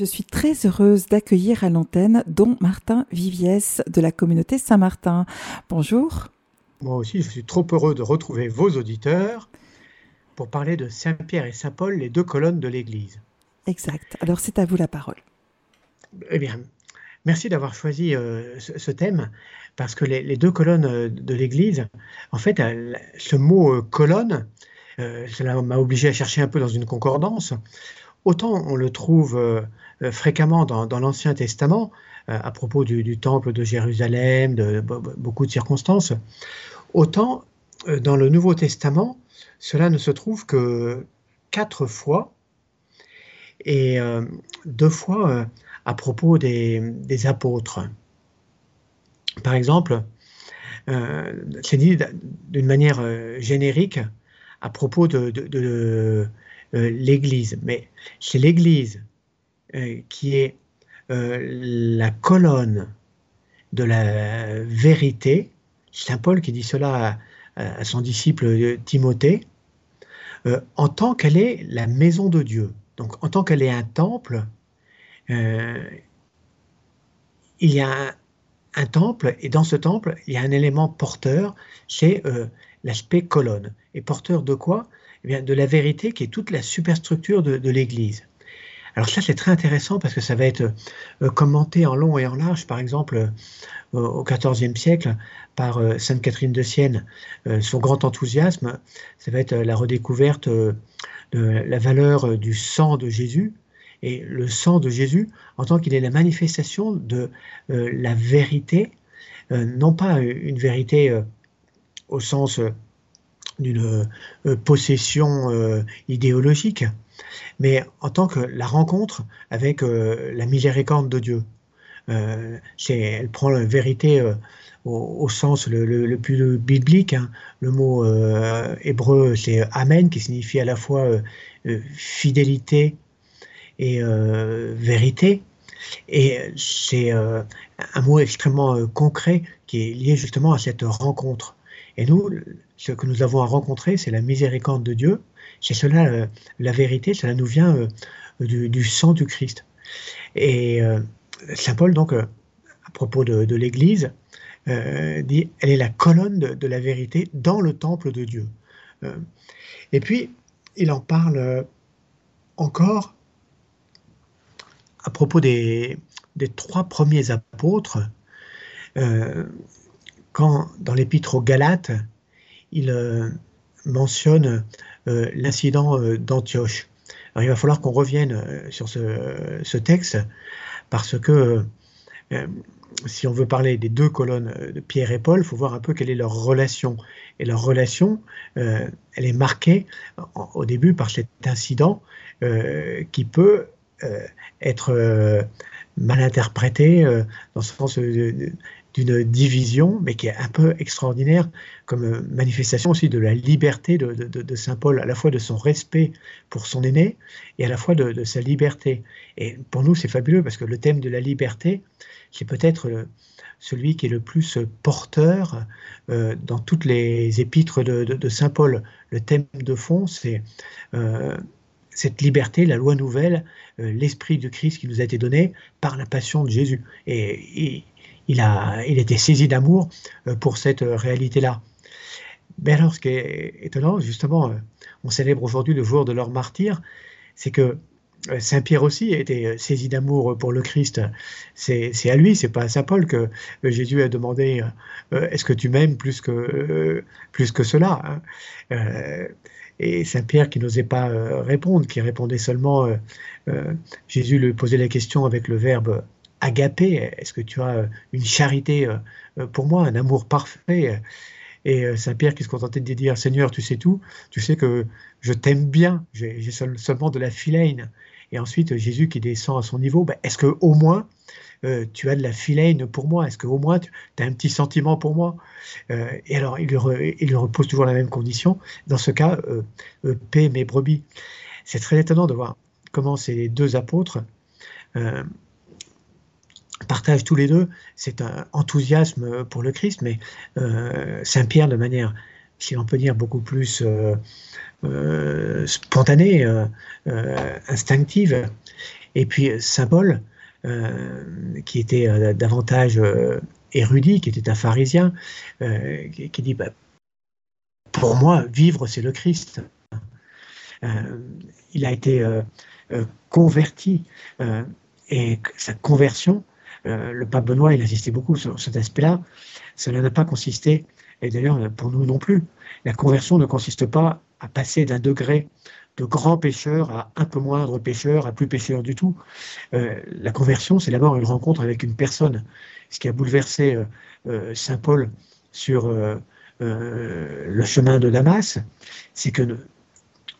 Je suis très heureuse d'accueillir à l'antenne Don Martin Viviès de la communauté Saint-Martin. Bonjour. Moi aussi, je suis trop heureux de retrouver vos auditeurs pour parler de Saint-Pierre et Saint-Paul, les deux colonnes de l'Église. Exact. Alors c'est à vous la parole. Eh bien, merci d'avoir choisi euh, ce, thème parce que les, deux colonnes euh, de l'Église, en fait, ce mot euh, colonne, cela m'a obligé à chercher un peu dans une concordance. Autant on le trouve fréquemment dans, l'Ancien Testament, à propos du, temple de Jérusalem, de, beaucoup de circonstances, autant dans le Nouveau Testament, cela ne se trouve que quatre fois, et deux fois à propos des, apôtres. Par exemple, c'est dit d'une manière générique à propos de, euh, l'Église. Mais c'est l'Église euh, qui est euh, la colonne de la vérité. Saint Paul qui dit cela à, son disciple Timothée, en tant qu'elle est la maison de Dieu. Donc en tant qu'elle est un temple, il y a un, temple, et dans ce temple, il y a un élément porteur, c'est l'aspect colonne. Et porteur de quoi? Eh de la vérité qui est toute la superstructure de, de l'Église. Alors ça, c'est très intéressant parce que ça va être euh, commenté en long et en large, par exemple, euh, au XIVe siècle, par euh, Sainte Catherine de Sienne. son grand enthousiasme, ça va être la redécouverte de la valeur du sang de Jésus. Et le sang de Jésus, en tant qu'il est la manifestation de la vérité, non pas une vérité au sens d'une euh, possession euh, idéologique, mais en tant que la rencontre avec euh, la miséricorde de Dieu. elle prend la vérité au, sens le, plus biblique. Hein. Le mot hébreu, c'est Amen, qui signifie à la fois fidélité et vérité. Et c'est un mot extrêmement concret qui est lié justement à cette rencontre. Et nous, ce que nous avons à rencontrer, c'est la miséricorde de Dieu. C'est cela, euh, la vérité, cela nous vient euh, du, sang du Christ. Et euh, Saint Paul, donc, à propos de, l'Église, dit, elle est la colonne de, la vérité dans le temple de Dieu. et puis, il en parle encore à propos des, des trois premiers apôtres, quand dans l'épître aux Galates, il euh, mentionne euh, l'incident euh, d'Antioche. Il va falloir qu'on revienne sur ce, texte parce que si on veut parler des deux colonnes de Pierre et Paul, il faut voir un peu quelle est leur relation. Et leur relation, elle est marquée au début par cet incident qui peut être mal interprété dans ce sens d'une division, mais qui est un peu extraordinaire comme euh, manifestation aussi de la liberté de, Saint Paul, à la fois de son respect pour son aîné et à la fois de, sa liberté. Et pour nous, c'est fabuleux parce que le thème de la liberté, c'est peut-être euh, celui qui est le plus porteur euh, dans toutes les épîtres de, Saint Paul. Le thème de fond, c'est cette liberté, la loi nouvelle, l'esprit du Christ qui nous a été donné par la passion de Jésus. et il, a, il était saisi d'amour euh, pour cette euh, réalité-là. Mais alors, ce qui est étonnant, justement, euh, on célèbre aujourd'hui le jour de leur martyr, c'est que Saint Pierre aussi était saisi d'amour pour le Christ. C'est à lui, c'est pas à Saint Paul que Jésus a demandé Est-ce que tu m'aimes plus que plus que cela hein Et Saint Pierre qui n'osait pas répondre, qui répondait seulement Jésus lui posait la question avec le verbe agapé Est-ce que tu as euh, une charité euh, euh, pour moi, un amour parfait? Et Saint Pierre qui se contentait de dire? Seigneur, tu sais tout, tu sais que je t'aime bien, j'ai seulement de la phileine. Et ensuite, Jésus qui descend à son niveau, ben, est-ce que au moins tu as de la phileine pour moi? Est-ce que au moins tu as un petit sentiment pour moi? Et alors, il lui, repose toujours la même condition. Dans ce cas, paix mes brebis. C'est très étonnant de voir comment ces deux apôtres partagent tous les deux cet enthousiasme pour le Christ, mais euh, Saint-Pierre de manière, si on peut dire, beaucoup plus euh, euh, spontanée, instinctive, Et puis Saint Paul, qui était davantage érudit, qui était un pharisien, qui, dit bah, Pour moi, vivre, c'est le Christ. il a été converti et sa conversion, le pape Benoît, il insistait beaucoup sur cet aspect-là, cela n'a pas consisté, et d'ailleurs pour nous non plus, la conversion ne consiste pas à passer d'un degré de grand pécheur à un peu moindre pécheur, à plus pécheur du tout. Euh, la conversion, c'est d'abord une rencontre avec une personne. Ce qui a bouleversé euh, euh, Saint Paul sur le chemin de Damas, c'est que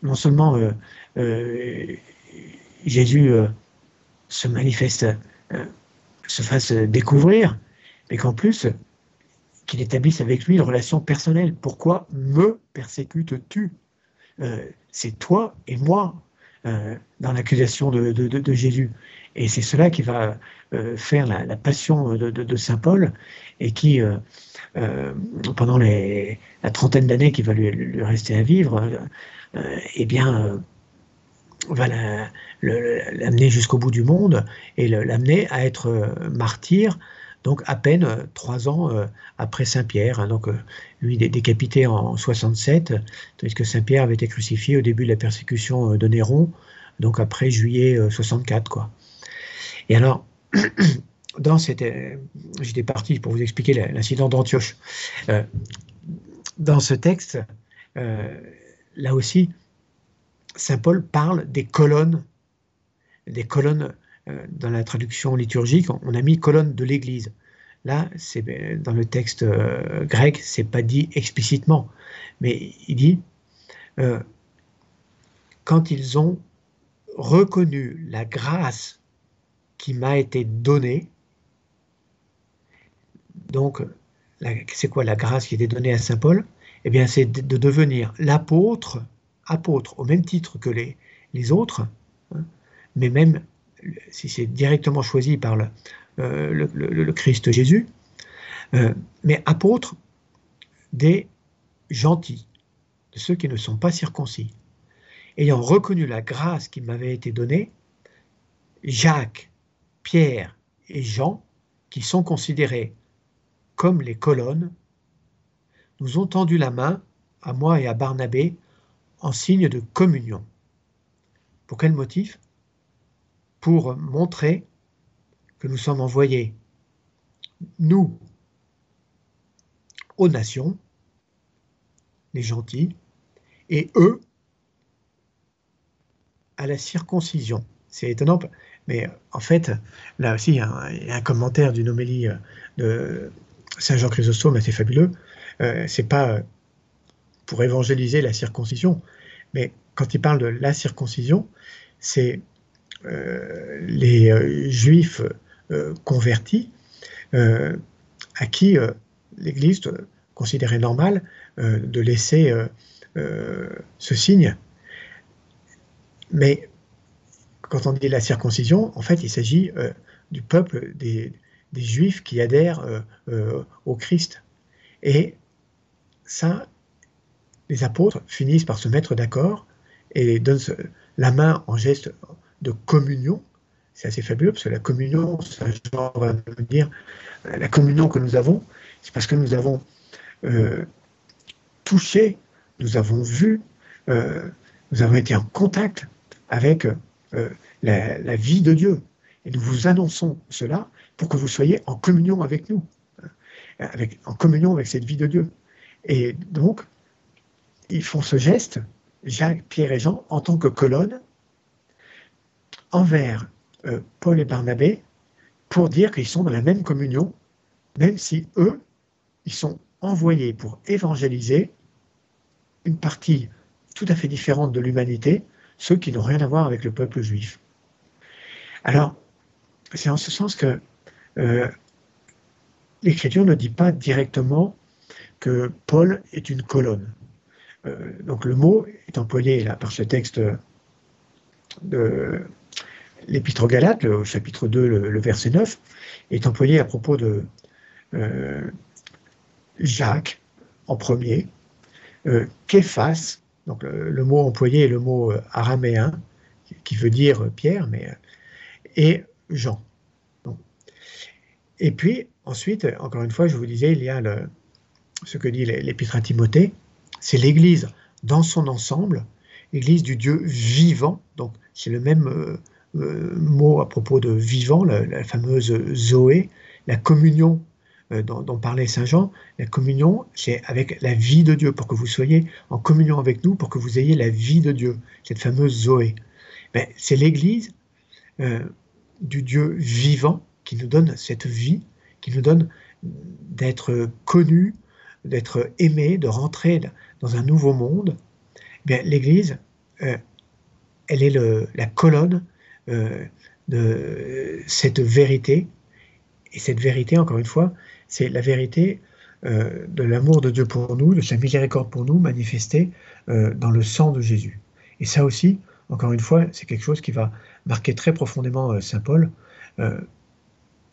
non seulement Jésus se manifeste, se fasse découvrir, mais qu'en plus, qu'il établisse avec lui une relation personnelle. Pourquoi me persécutes-tu? Euh, C'est toi et moi euh, dans l'accusation de, Jésus. Et c'est cela qui va euh, faire la, passion de, Saint Paul et qui, pendant la trentaine d'années qui va lui, rester à vivre, eh bien, va l'amener jusqu'au bout du monde et l'amener à être martyr donc à peine euh, trois ans euh, après Saint-Pierre. Hein, donc euh, lui décapité en 67, tandis que Saint-Pierre avait été crucifié au début de la persécution de Néron, donc après juillet 64. Quoi. Et alors, dans cette, j'étais parti pour vous expliquer l'incident d'Antioche. dans ce texte, là aussi, Saint Paul parle des colonnes, des colonnes euh, dans la traduction liturgique, on a mis colonne de l'Église. Là, euh, dans le texte euh, grec, c'est pas dit explicitement, mais il dit quand ils ont reconnu la grâce qui m'a été donnée, donc c'est quoi la grâce qui été donnée à saint Paul? Eh bien, c'est de devenir l'apôtre, apôtre au même titre que les, autres, hein, mais même si c'est directement choisi par le, euh, Christ Jésus, euh, mais apôtre des gentils, de ceux qui ne sont pas circoncis. Ayant reconnu la grâce qui m'avait été donnée, Jacques, Pierre et Jean, qui sont considérés comme les colonnes, nous ont tendu la main, à moi et à Barnabé, en signe de communion. Pour quel motif? Pour montrer que nous sommes envoyés, nous, aux nations, les gentils, et eux, à la circoncision. C'est étonnant, mais en fait, là aussi, il y a un, commentaire d'une homélie euh, de Saint Jean Chrysostome assez fabuleux. Euh, c'est pas pour évangéliser la circoncision, mais quand il parle de la circoncision, c'est euh, les euh, juifs euh, convertis à qui l'Église considérait normal de laisser ce signe. Mais quand on dit la circoncision, en fait, il s'agit du peuple des, Juifs qui adhèrent au Christ. Et ça, les apôtres finissent par se mettre d'accord et donnent la main en geste de communion. C'est assez fabuleux parce que la communion, genre va nous dire, euh, la communion que nous avons, c'est parce que nous avons euh, touché, nous avons vu, euh, nous avons été en contact avec la, vie de Dieu. Et nous vous annonçons cela pour que vous soyez en communion avec nous, avec, en communion avec cette vie de Dieu. Et donc, ils font ce geste, Jacques, Pierre et Jean, en tant que colonne, envers euh, Paul et Barnabé pour dire qu'ils sont dans la même communion, même si eux, ils sont envoyés pour évangéliser une partie tout à fait différente de l'humanité, ceux qui n'ont rien à voir avec le peuple juif. Alors, c'est en ce sens que euh, l'Écriture ne dit pas directement que Paul est une colonne. Euh, donc le mot est employé là par ce texte de l'Épître aux Galates, le chapitre 2, le, verset 9, est employé à propos de euh, Jacques en premier, euh, donc le, mot employé est le mot euh, araméen, qui veut dire Pierre, mais et Jean. Et puis, ensuite, encore une fois, je vous disais, il y a le, ce que dit l'Épître à Timothée, c'est l'Église dans son ensemble, l'Église du Dieu vivant, donc c'est le même euh, euh, mot à propos de vivant, la, fameuse Zoé, la communion euh, dont, parlait Saint Jean, la communion, c'est avec la vie de Dieu, pour que vous soyez en communion avec nous, pour que vous ayez la vie de Dieu, cette fameuse Zoé. Ben, c'est l'Église du Dieu vivant qui nous donne cette vie, qui nous donne d'être connus, d'être aimés, de rentrer dans un nouveau monde. Eh l'Église, euh, elle est la colonne euh, de cette vérité. Et cette vérité, encore une fois, c'est la vérité euh, de l'amour de Dieu pour nous, de sa miséricorde pour nous, manifestée dans le sang de Jésus. Et ça aussi, encore une fois, c'est quelque chose qui va marquer très profondément Saint Paul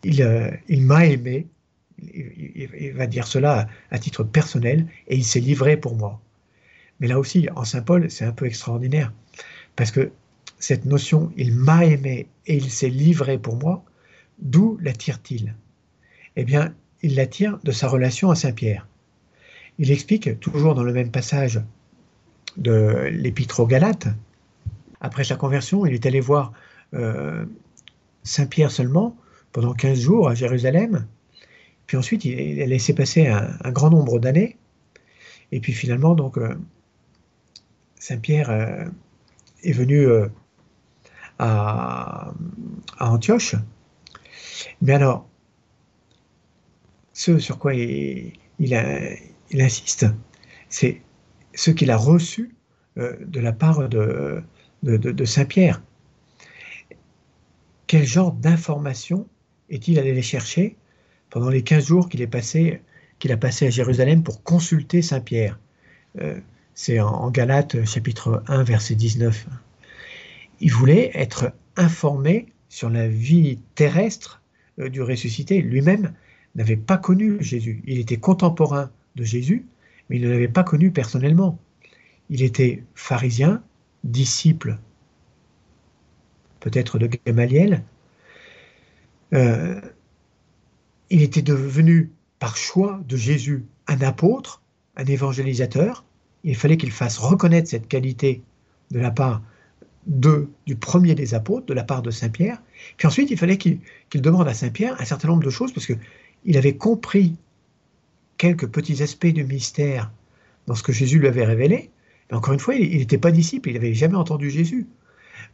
il m'a aimé, il, va dire cela à, titre personnel, et il s'est livré pour moi. Mais là aussi, en Saint Paul, c'est un peu extraordinaire, parce que cette notion, il m'a aimé et il s'est livré pour moi, d'où l'attire-t-il Eh bien, il l'attire de sa relation à Saint Pierre. Il explique, toujours dans le même passage de l'Épître aux Galates, après sa conversion, il est allé voir euh, Saint Pierre seulement pendant 15 jours à Jérusalem. Puis ensuite, il a laissé passer un, grand nombre d'années. Et puis finalement, donc, euh, Saint-Pierre euh, est venu euh, à, Antioche. Mais alors, ce sur quoi il, insiste, c'est ce qu'il a reçu de la part de, de Saint-Pierre. Quel genre d'information est-il allé les chercher pendant les 15 jours qu'il qu'il a passé à Jérusalem pour consulter Saint Pierre euh, C'est en, Galates chapitre 1 verset 19. Il voulait être informé sur la vie terrestre euh, du ressuscité. Lui-même n'avait pas connu Jésus. Il était contemporain de Jésus, mais il ne l'avait pas connu personnellement. Il était pharisien, disciple peut-être de Gamaliel, euh, il était devenu, par choix de Jésus, un apôtre, un évangélisateur. Il fallait qu'il fasse reconnaître cette qualité de la part du premier des apôtres, de la part de Saint Pierre. Puis ensuite, il fallait qu'il demande à Saint Pierre un certain nombre de choses, parce qu'il avait compris quelques petits aspects du mystère dans ce que Jésus lui avait révélé. Encore une fois, il n'était pas disciple, il n'avait jamais entendu Jésus.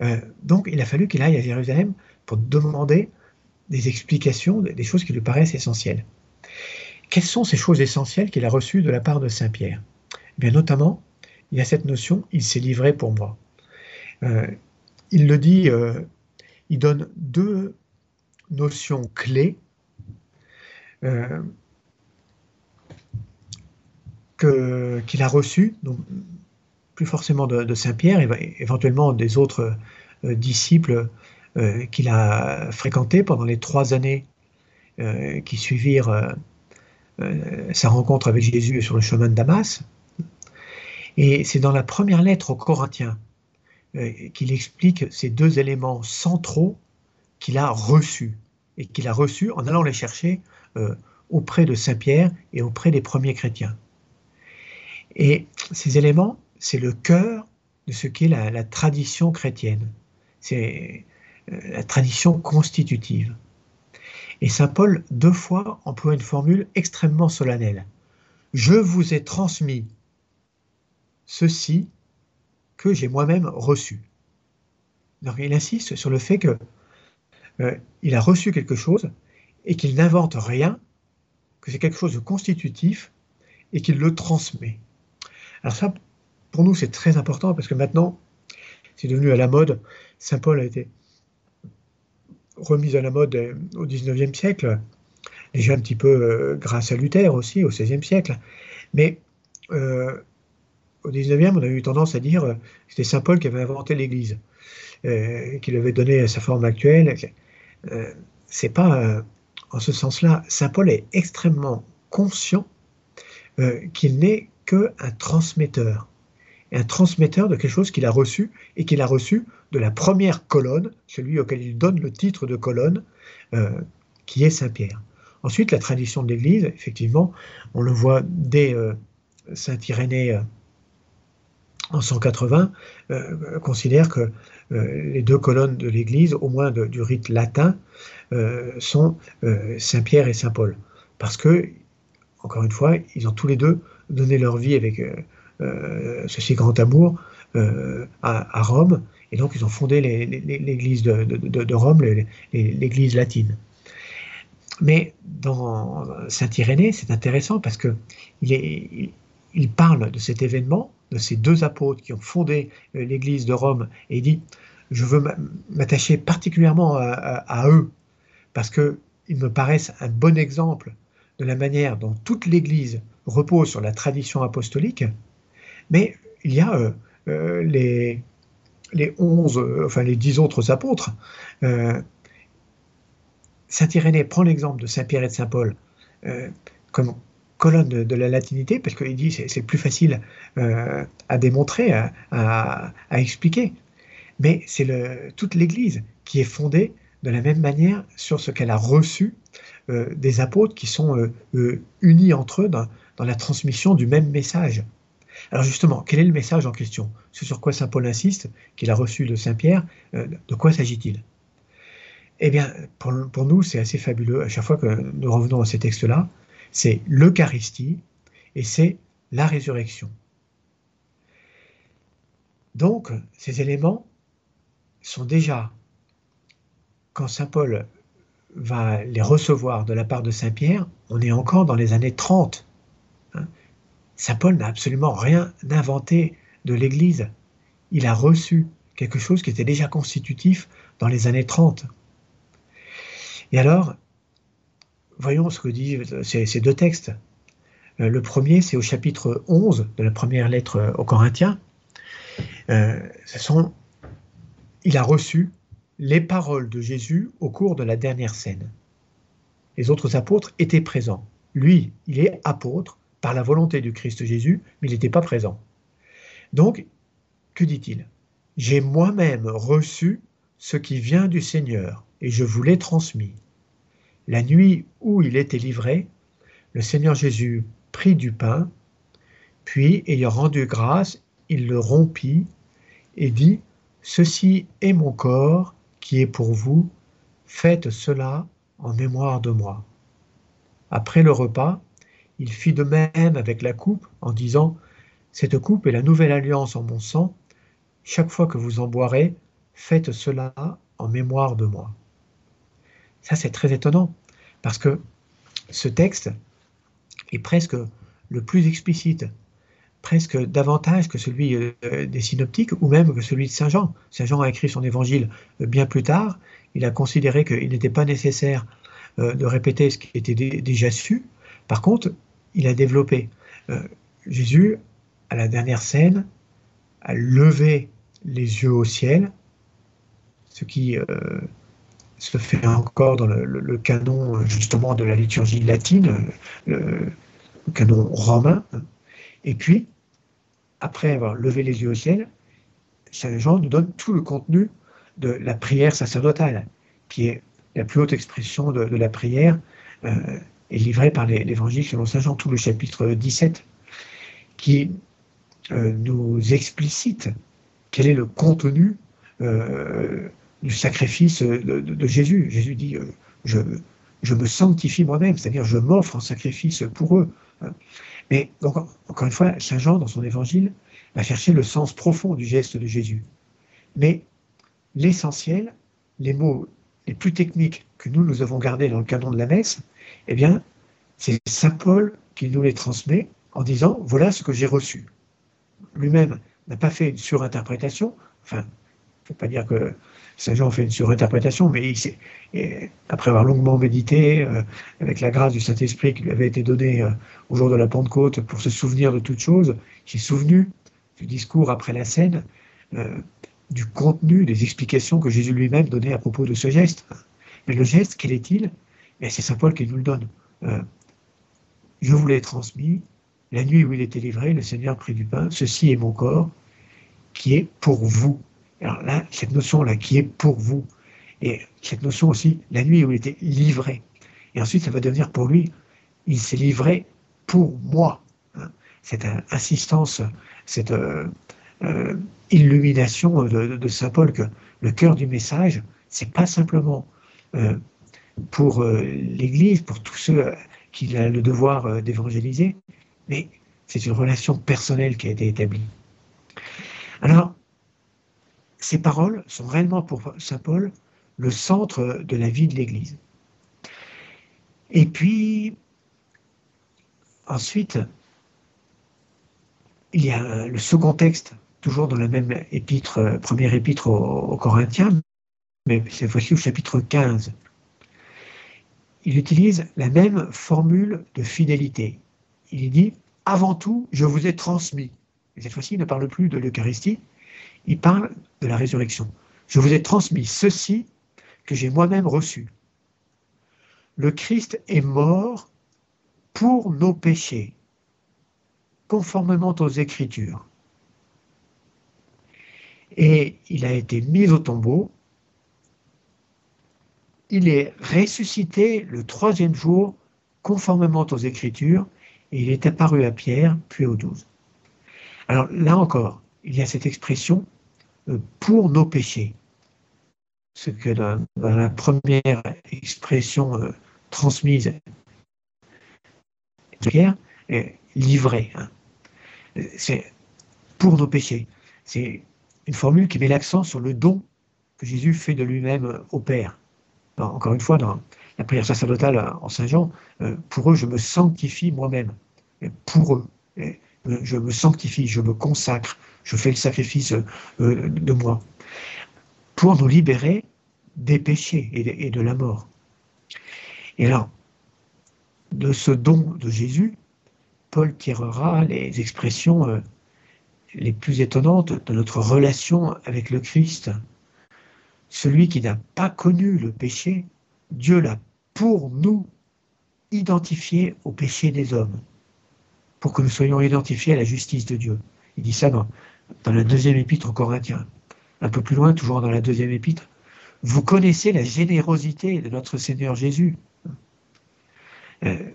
Euh, donc, il a fallu qu'il aille à Jérusalem pour demander des explications, des choses qui lui paraissent essentielles. Quelles sont ces choses essentielles qu'il a reçues de la part de Saint Pierre eh Bien notamment, il y a cette notion, il s'est livré pour moi. Euh, il le dit, euh, il donne deux notions clés euh, qu'il a reçues, plus forcément de, de Saint Pierre, éventuellement des autres disciples euh, qu'il a fréquenté pendant les trois années euh, qui suivirent euh, sa rencontre avec Jésus sur le chemin de Damas. Et c'est dans la première lettre aux Corinthiens qu'il explique ces deux éléments centraux qu'il a reçus et qu'il a reçus en allant les chercher auprès de Saint Pierre et auprès des premiers chrétiens. Et ces éléments, c'est le cœur de ce qu'est la, la, tradition chrétienne. C'est la tradition constitutive. Et Saint Paul, deux fois, emploie une formule extrêmement solennelle. Je vous ai transmis ceci que j'ai moi-même reçu. Donc il insiste sur le fait que euh, il a reçu quelque chose et qu'il n'invente rien, que c'est quelque chose de constitutif et qu'il le transmet. Alors ça, pour nous, c'est très important parce que maintenant, c'est devenu à la mode. Saint Paul a été remise à la mode euh, au XIXe siècle, déjà un petit peu euh, grâce à Luther aussi au XVIe siècle. Mais euh, au XIXe, on a eu tendance à dire que c'était Saint Paul qui avait inventé l'Église, qui avait donné sa forme actuelle. c'est pas en ce sens-là. Saint Paul est extrêmement conscient qu'il n'est qu'un transmetteur. Un transmetteur de quelque chose qu'il a reçu et qu'il a reçu de la première colonne, celui auquel il donne le titre de colonne, euh, qui est Saint-Pierre. Ensuite, la tradition de l'Église, effectivement, on le voit dès euh, Saint Irénée euh, en 180, considère que les deux colonnes de l'Église, au moins du rite latin, sont Saint-Pierre et Saint-Paul. Parce que, encore une fois, ils ont tous les deux donné leur vie avec euh, ce si grand amour euh, à, Rome, et donc ils ont fondé l'église de, Rome, l'église latine. Mais dans Saint Irénée, c'est intéressant parce que il, parle de cet événement, de ces deux apôtres qui ont fondé euh, l'église de Rome, et il dit Je veux m'attacher particulièrement à, à, eux parce qu'ils me paraissent un bon exemple de la manière dont toute l'église repose sur la tradition apostolique mais il y a euh, euh, les, les 11, euh, enfin les dix autres apôtres. Saint Irénée prend l'exemple de Saint Pierre et de Saint Paul comme colonne de, la latinité, parce qu'il dit c'est c'est plus facile à démontrer, à, expliquer. Mais c'est toute l'Église qui est fondée de la même manière sur ce qu'elle a reçu des apôtres qui sont unis entre eux dans, la transmission du même message. Alors justement, quel est le message en question? Ce sur quoi Saint Paul insiste, qu'il a reçu de Saint Pierre, euh, de quoi s'agit-il? Eh bien, pour, nous, c'est assez fabuleux. À chaque fois que nous revenons à ces textes-là, c'est l'Eucharistie et c'est la résurrection. Donc, ces éléments sont déjà, quand Saint Paul va les recevoir de la part de Saint Pierre, on est encore dans les années 30. Saint Paul n'a absolument rien inventé de l'Église. Il a reçu quelque chose qui était déjà constitutif dans les années 30. Et alors, voyons ce que disent ces, deux textes. Euh, le premier, c'est au chapitre 11 de la première lettre aux Corinthiens. Euh, il a reçu les paroles de Jésus au cours de la dernière scène. Les autres apôtres étaient présents. Lui, il est apôtre, la volonté du Christ Jésus, mais il n'était pas présent. Donc, que dit-il? J'ai moi-même reçu ce qui vient du Seigneur, et je vous l'ai transmis. La nuit où il était livré, le Seigneur Jésus prit du pain, puis, ayant rendu grâce, il le rompit et dit, Ceci est mon corps qui est pour vous, faites cela en mémoire de moi. Après le repas, il fit de même avec la coupe en disant Cette coupe est la nouvelle alliance en mon sang. Chaque fois que vous en boirez, faites cela en mémoire de moi. Ça, c'est très étonnant parce que ce texte est presque le plus explicite, presque davantage que celui euh, des synoptiques ou même que celui de Saint Jean. Saint Jean a écrit son évangile euh, bien plus tard. Il a considéré qu'il n'était pas nécessaire euh, de répéter ce qui était déjà su. Par contre, il a développé. Euh, Jésus, à la dernière scène, a levé les yeux au ciel, ce qui euh, se fait encore dans le, canon justement de la liturgie latine, le, canon romain. Et puis, après avoir levé les yeux au ciel, Saint Jean nous donne tout le contenu de la prière sacerdotale, qui est la plus haute expression de, la prière. Euh, est livré par l'évangile selon Saint Jean, tout le chapitre 17, qui euh, nous explicite quel est le contenu euh, du sacrifice de, Jésus. Jésus dit euh, je, je, me sanctifie moi-même, c'est-à-dire je m'offre en sacrifice pour eux. Mais donc, encore une fois, Saint Jean, dans son évangile, va chercher le sens profond du geste de Jésus. Mais l'essentiel, les mots les plus techniques que nous, nous avons gardés dans le canon de la messe, eh bien, c'est Saint Paul qui nous les transmet en disant voilà ce que j'ai reçu. Lui-même n'a pas fait une surinterprétation, enfin, il ne faut pas dire que Saint Jean fait une surinterprétation, mais après avoir longuement médité, euh, avec la grâce du Saint-Esprit qui lui avait été donnée euh, au jour de la Pentecôte pour se souvenir de toutes choses, s'est souvenu du discours après la scène, euh, du contenu, des explications que Jésus lui-même donnait à propos de ce geste. Mais le geste, quel est-il? Mais c'est Saint Paul qui nous le donne. Euh, je vous l'ai transmis. La nuit où il était livré, le Seigneur prit du pain. Ceci est mon corps qui est pour vous. Alors là, cette notion-là, qui est pour vous, et cette notion aussi, la nuit où il était livré. Et ensuite, ça va devenir pour lui, il s'est livré pour moi. Hein. Cette insistance, cette euh, euh, illumination de, Saint Paul que le cœur du message, c'est pas simplement euh, pour l'Église, pour tous ceux qu'il a le devoir d'évangéliser, mais c'est une relation personnelle qui a été établie. Alors, ces paroles sont réellement pour Saint Paul le centre de la vie de l'Église. Et puis, ensuite, il y a le second texte, toujours dans la même épître, première épître aux, Corinthiens, mais cette fois-ci au chapitre 15. Il utilise la même formule de fidélité. Il dit Avant tout, je vous ai transmis. Et cette fois-ci, il ne parle plus de l'Eucharistie, il parle de la résurrection. Je vous ai transmis ceci que j'ai moi-même reçu. Le Christ est mort pour nos péchés, conformément aux Écritures. Et il a été mis au tombeau. Il est ressuscité le troisième jour, conformément aux Écritures, et il est apparu à Pierre, puis aux douze. Alors là encore, il y a cette expression euh, pour nos péchés. Ce que dans, la première expression euh, transmise, Pierre est livré. Hein. C'est pour nos péchés. C'est une formule qui met l'accent sur le don que Jésus fait de lui-même au Père. Encore une fois, dans la prière sacerdotale en Saint Jean, euh, pour eux, je me sanctifie moi-même. Pour eux, je me sanctifie, je me consacre, je fais le sacrifice euh, de moi, pour nous libérer des péchés et de, la mort. Et alors, de ce don de Jésus, Paul tirera les expressions euh, les plus étonnantes de notre relation avec le Christ. Celui qui n'a pas connu le péché, Dieu l'a pour nous identifié au péché des hommes, pour que nous soyons identifiés à la justice de Dieu. Il dit ça dans la deuxième épître aux Corinthiens. Un peu plus loin, toujours dans la deuxième épître, vous connaissez la générosité de notre Seigneur Jésus. Euh,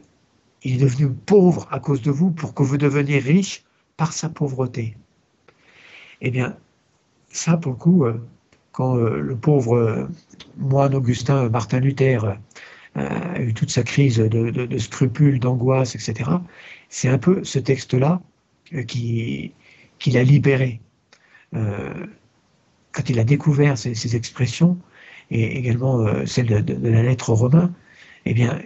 il est devenu pauvre à cause de vous pour que vous deveniez riche par sa pauvreté. Eh bien, ça, pour le coup, euh, quand euh, le pauvre moine Augustin Martin Luther a eu toute sa crise de scrupules, d'angoisse, etc., c'est un peu ce texte-là qui, qu'il a libéré. Euh, quand il a découvert ces, expressions, et également euh, celle de, la lettre aux Romains, eh bien,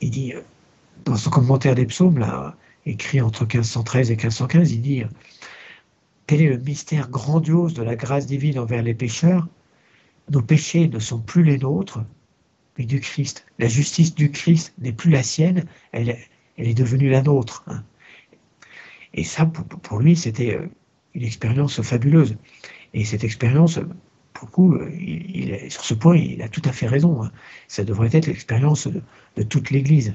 il dit, euh, dans son commentaire des psaumes, écrit entre 1513 et 1515, il dit Tel est le mystère grandiose de la grâce divine envers les pécheurs? Nos péchés ne sont plus les nôtres, mais du Christ. La justice du Christ n'est plus la sienne, elle, est devenue la nôtre. Hein. Et ça, pour, lui, c'était euh, une expérience fabuleuse. Et cette expérience, pour le coup, sur ce point, il a tout à fait raison. Hein. Ça devrait être l'expérience de, toute l'Église.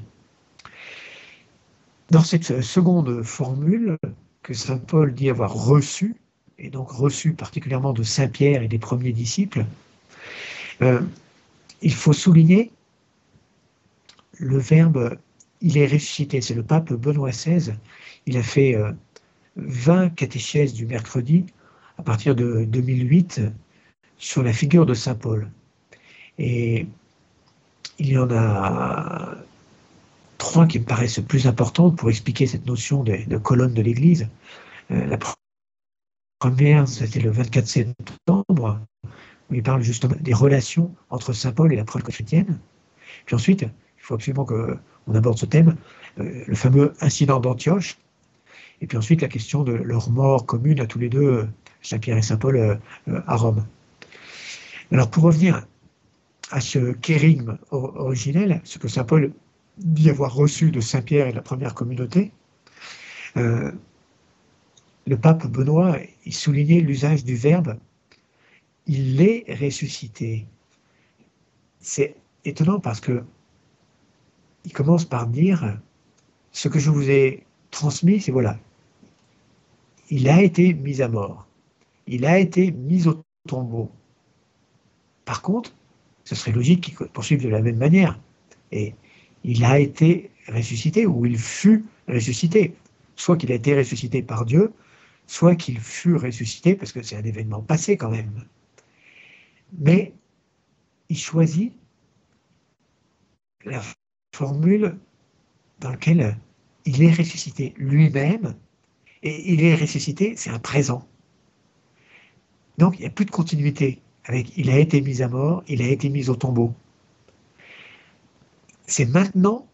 Dans cette seconde formule que Saint Paul dit avoir reçue, et donc reçue particulièrement de Saint Pierre et des premiers disciples, euh, il faut souligner le verbe il est ressuscité. C'est le pape Benoît XVI il a fait 20 euh, catéchèses du mercredi à partir de 2008 sur la figure de Saint Paul. Et il y en a trois qui me paraissent plus importantes pour expliquer cette notion de, colonne de l'Église. Euh, la première, c'était le 24 septembre, où il parle justement des relations entre Saint Paul et la preuve chrétienne. Puis ensuite, il faut absolument qu'on aborde ce thème, euh, le fameux incident d'Antioche, et puis ensuite, la question de leur mort commune à tous les deux, Saint-Pierre et Saint-Paul, euh, euh, à Rome. Alors, pour revenir à ce kérigme originel, ce que Saint-Paul dit avoir reçu de Saint-Pierre et la première communauté, euh, le pape Benoît, il soulignait l'usage du verbe il est ressuscité. C'est étonnant parce que il commence par dire ce que je vous ai transmis, c'est voilà, il a été mis à mort. il a été mis au tombeau. Par contre, ce serait logique qu'il poursuive de la même manière. Et il a été ressuscité, ou il fut ressuscité. Soit qu'il a été ressuscité par Dieu, soit qu'il fut ressuscité, parce que c'est un événement passé quand même. Mais il choisit la formule dans laquelle il est ressuscité lui-même, et il est ressuscité, c'est un présent. Donc il n'y a plus de continuité avec il a été mis à mort, il a été mis au tombeau. C'est maintenant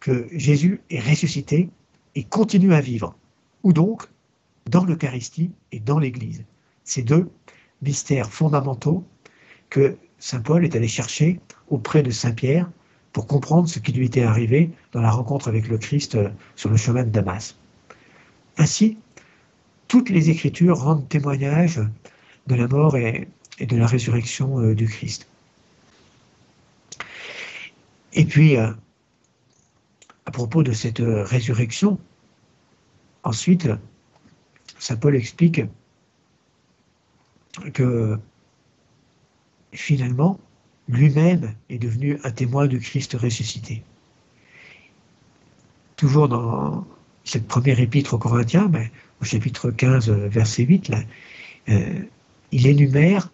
que Jésus est ressuscité et continue à vivre. Ou donc dans l'Eucharistie et dans l'Église. Ces deux mystères fondamentaux que Saint Paul est allé chercher auprès de Saint Pierre pour comprendre ce qui lui était arrivé dans la rencontre avec le Christ euh, sur le chemin de Damas. Ainsi, toutes les Écritures rendent témoignage de la mort et, de la résurrection euh, du Christ. Et puis, euh, à propos de cette résurrection, ensuite, Saint Paul explique que finalement, lui-même est devenu un témoin du Christ ressuscité. Toujours dans cette première épître aux Corinthiens, mais au chapitre 15, verset 8, là, euh, il énumère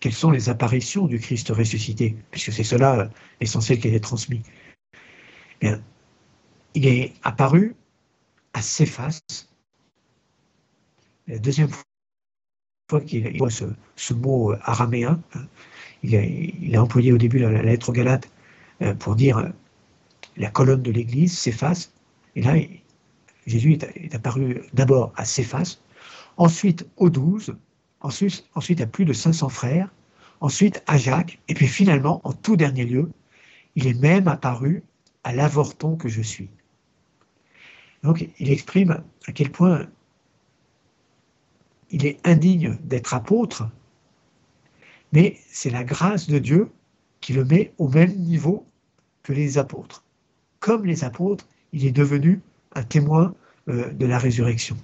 quelles sont les apparitions du Christ ressuscité, puisque c'est cela euh, essentiel qui est transmis. il est apparu à Céphas, la deuxième fois qu'il voit ce, mot euh, araméen, hein, il a, employé au début la, lettre aux Galates euh, pour dire euh, la colonne de l'Église, Céphas. Et là, Jésus est, apparu d'abord à Céphas, ensuite aux douze, ensuite, à plus de 500 frères, ensuite à Jacques, et puis finalement, en tout dernier lieu, il est même apparu à l'avorton que je suis. Donc, il exprime à quel point il est indigne d'être apôtre, mais c'est la grâce de Dieu qui le met au même niveau que les apôtres. Comme les apôtres, il est devenu un témoin euh, de la résurrection.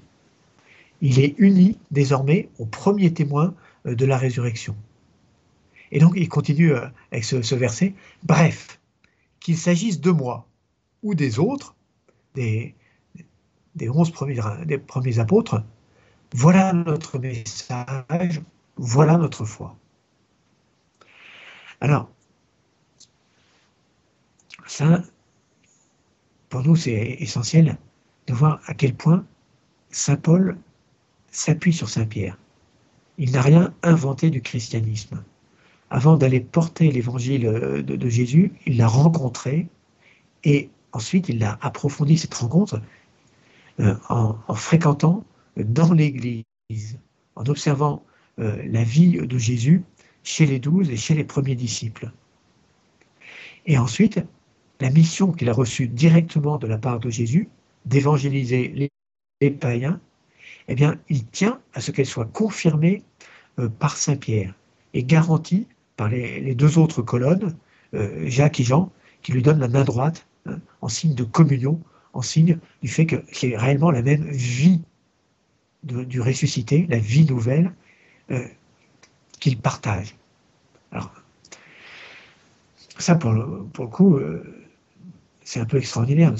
Il est uni désormais au premier témoin euh, de la résurrection. Et donc il continue euh, avec ce, verset. Bref, qu'il s'agisse de moi ou des autres, des, onze premiers, premiers apôtres, voilà notre message, voilà notre foi. Alors, pour nous, c'est essentiel de voir à quel point Saint Paul s'appuie sur Saint Pierre. Il n'a rien inventé du christianisme. Avant d'aller porter l'évangile de, Jésus, il l'a rencontré et ensuite il a approfondi cette rencontre euh, en fréquentant dans l'Église, en observant euh, la vie de Jésus chez les douze et chez les premiers disciples. Et ensuite, la mission qu'il a reçue directement de la part de Jésus, d'évangéliser les, païens, eh bien, il tient à ce qu'elle soit confirmée euh, par Saint Pierre et garantie par les, deux autres colonnes, euh, Jacques et Jean, qui lui donnent la main droite hein, en signe de communion, en signe du fait que c'est réellement la même vie du ressuscité, la vie nouvelle euh, qu'il partage. Alors, ça, pour le, pour le coup, c'est un peu extraordinaire de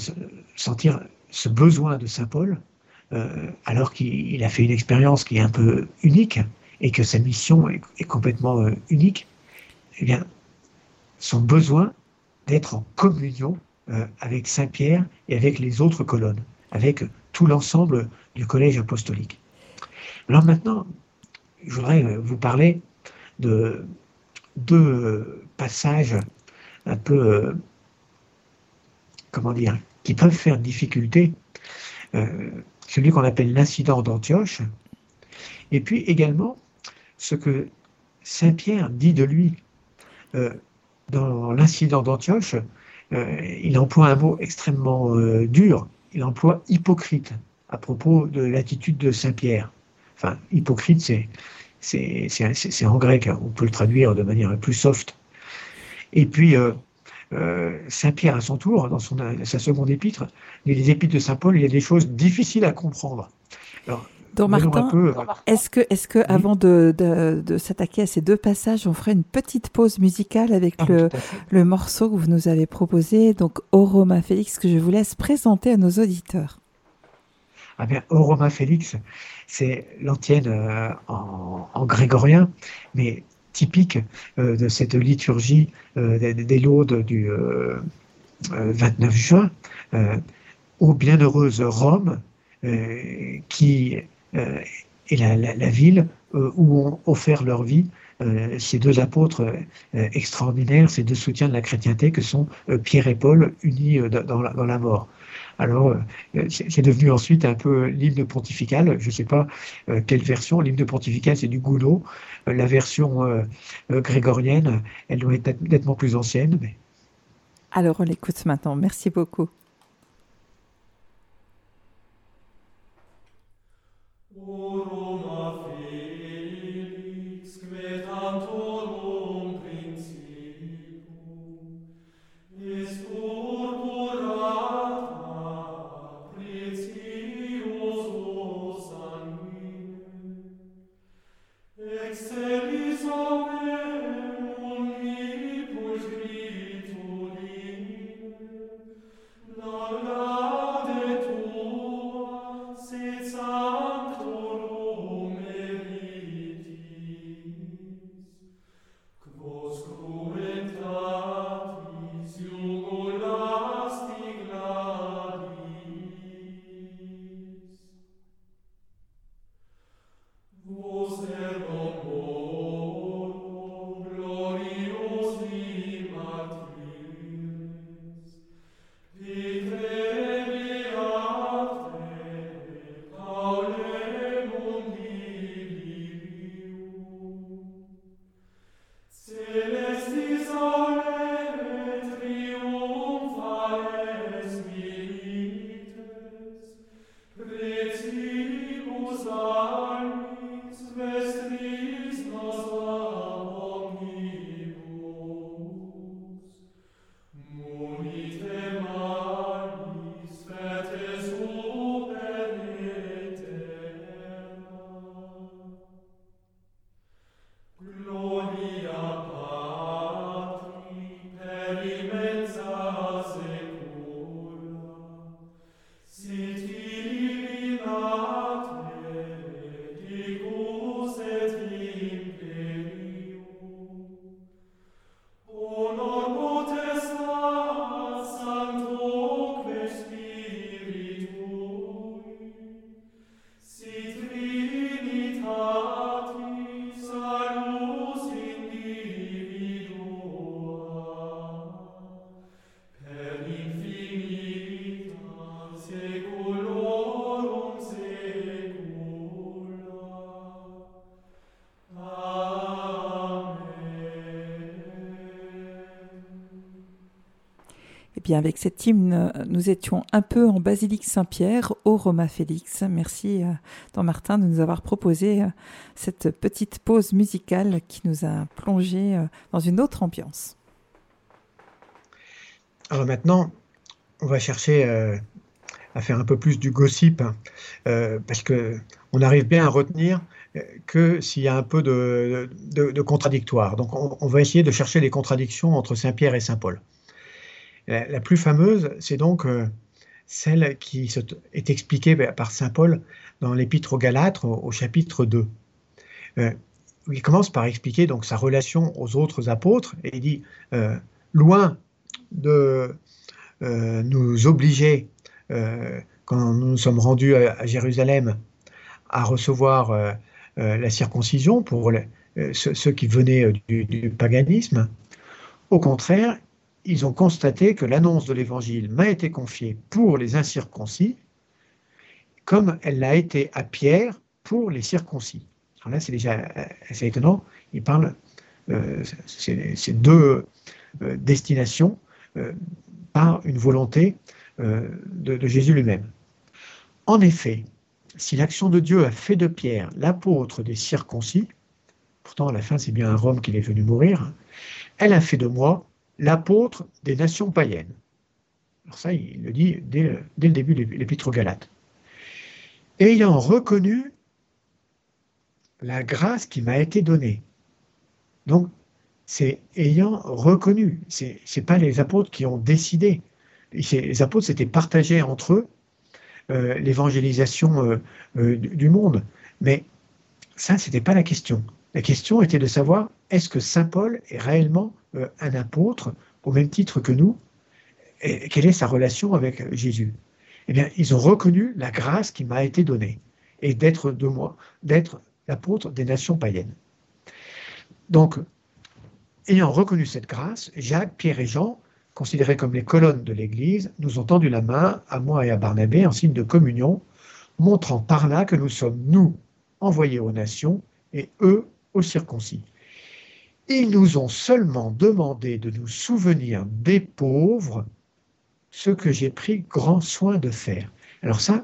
sentir ce besoin de Saint Paul, alors qu'il a fait une expérience qui est un peu unique et que sa mission est, complètement unique. Eh bien, son besoin d'être en communion avec Saint Pierre et avec les autres colonnes, avec tout l'ensemble du collège apostolique. Alors maintenant, je voudrais euh, vous parler de deux passages un peu, euh, comment dire, qui peuvent faire difficulté. Euh, celui qu'on appelle l'incident d'Antioche, et puis également ce que Saint Pierre dit de lui dans l'incident d'Antioche. il emploie un mot extrêmement dur, il emploie hypocrite à propos de l'attitude de Saint Pierre. Enfin, hypocrite, c'est, c'est, en grec, hein. on peut le traduire de manière plus soft. Et puis, euh, euh, Saint Pierre, à son tour, dans son, sa seconde épître, les épîtres de Saint Paul, il y a des choses difficiles à comprendre. Alors, Donc Martin, est-ce que, est-ce que avant de, de, s'attaquer à ces deux passages, on ferait une petite pause musicale avec ah, le, le morceau que vous nous avez proposé, donc Oroma Félix, que je vous laisse présenter à nos auditeurs. Ah bien, Oroma Félix, c'est l'antienne euh, en, grégorien, mais typique euh, de cette liturgie euh, des, des, laudes du 29 juin, aux bienheureuses Rome, qui est la, ville où ont offert leur vie ces deux apôtres extraordinaires, ces deux soutiens de la chrétienté que sont Pierre et Paul unis dans la mort. Alors, euh, c'est devenu ensuite un peu l'hymne pontifical. Je ne sais pas euh, quelle version. L'hymne pontifical, c'est du Gounod. Euh, la version grégorienne, elle doit être nettement plus ancienne. Mais... Alors, on l'écoute maintenant. Merci beaucoup. Avec cet hymne, nous étions un peu en Basilique Saint-Pierre, au Roma Félix. Merci, Don euh, Martin, de nous avoir proposé euh, cette petite pause musicale qui nous a plongé euh, dans une autre ambiance. Alors maintenant, on va chercher à faire un peu plus du gossip, hein, parce que on arrive bien à retenir que s'il y a un peu de, contradictoire. Donc on, va essayer de chercher les contradictions entre Saint-Pierre et Saint-Paul. La, plus fameuse, c'est donc euh, celle qui est expliquée par Saint Paul dans l'Épître aux Galates au, chapitre 2. Euh, il commence par expliquer donc sa relation aux autres apôtres et il dit euh, loin de nous obliger quand nous nous sommes rendus à, Jérusalem à recevoir la circoncision pour ceux, qui venaient du paganisme. Au contraire, ils ont constaté que l'annonce de l'Évangile m'a été confiée pour les incirconcis, comme elle l'a été à Pierre pour les circoncis. Alors là, c'est déjà assez étonnant. Il parle euh, ces deux euh, destinations euh, par une volonté euh, de Jésus lui-même. En effet, si l'action de Dieu a fait de Pierre l'apôtre des circoncis, pourtant à la fin c'est bien à Rome qu'il est venu mourir, elle a fait de moi l'apôtre des nations païennes. Alors ça, il le dit dès, le début de l'Épître aux Galates. Ayant reconnu la grâce qui m'a été donnée. Donc, c'est ayant reconnu. Ce n'est pas les apôtres qui ont décidé. Les apôtres s'étaient partagés entre eux euh, l'évangélisation euh, euh, du monde. Mais ça, ce n'était pas la question. La question était de savoir est-ce que Saint Paul est réellement un apôtre au même titre que nous Quelle est sa relation avec Jésus? Eh bien, ils ont reconnu la grâce qui m'a été donnée et d'être de moi, d'être l'apôtre des nations païennes. Donc, ayant reconnu cette grâce, Jacques, Pierre et Jean, considérés comme les colonnes de l'Église, nous ont tendu la main à moi et à Barnabé en signe de communion, montrant par là que nous sommes, nous, envoyés aux nations et eux aux circoncis. Ils nous ont seulement demandé de nous souvenir des pauvres, ce que j'ai pris grand soin de faire. Alors ça,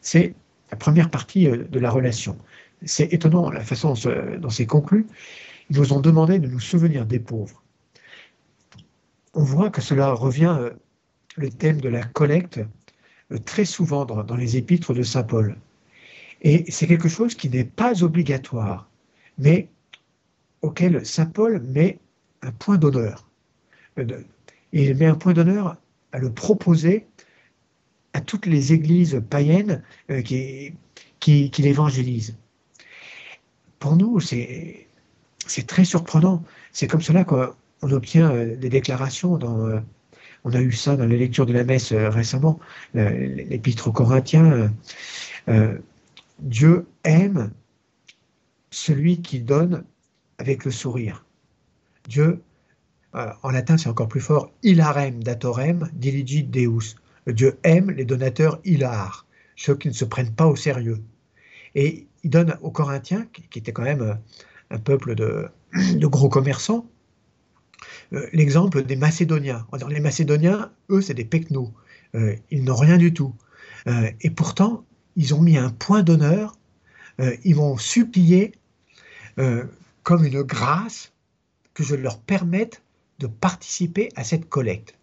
c'est la première partie euh, de la relation. C'est étonnant la façon dont c'est conclu. Ils nous ont demandé de nous souvenir des pauvres. On voit que cela revient, euh, le thème de la collecte, euh, très souvent dans, les épîtres de Saint Paul. Et c'est quelque chose qui n'est pas obligatoire, mais auquel Saint Paul met un point d'honneur. Euh, il met un point d'honneur à le proposer à toutes les églises païennes qui, qui, qui l'évangélisent. Pour nous, c'est très surprenant. C'est comme cela qu'on obtient euh, des déclarations dans. Euh, on a eu ça dans les lectures de la messe euh, récemment, l'épître aux Corinthiens. Dieu aime celui qui donne avec le sourire. Dieu, en latin c'est encore plus fort, ilarem datorem diligit deus. Dieu aime les donateurs hilar, ceux qui ne se prennent pas au sérieux. Et il donne aux Corinthiens, qui étaient quand même un peuple de, gros commerçants. Euh, l'exemple des Macédoniens. Les Macédoniens, eux, c'est des pecnos. Euh, ils n'ont rien du tout. Euh, et pourtant, ils ont mis un point d'honneur. ils vont supplier comme une grâce que je leur permette de participer à cette collecte.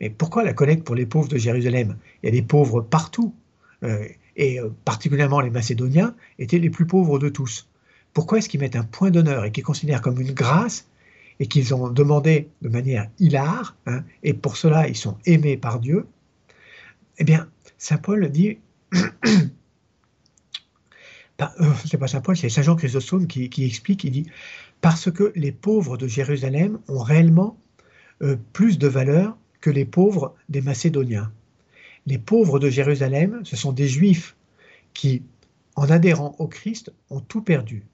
Mais pourquoi la collecte pour les pauvres de Jérusalem? Il y a des pauvres partout. et particulièrement les Macédoniens étaient les plus pauvres de tous. Pourquoi est-ce qu'ils mettent un point d'honneur et qu'ils considèrent comme une grâce et qu'ils ont demandé de manière hilare, hein, et pour cela ils sont aimés par Dieu? Eh bien, Saint Paul dit, euh, c'est pas Saint Paul, c'est Saint Jean Chrysostome qui, explique, il dit, parce que les pauvres de Jérusalem ont réellement euh, plus de valeur que les pauvres des Macédoniens. Les pauvres de Jérusalem, ce sont des juifs qui, en adhérant au Christ, ont tout perdu.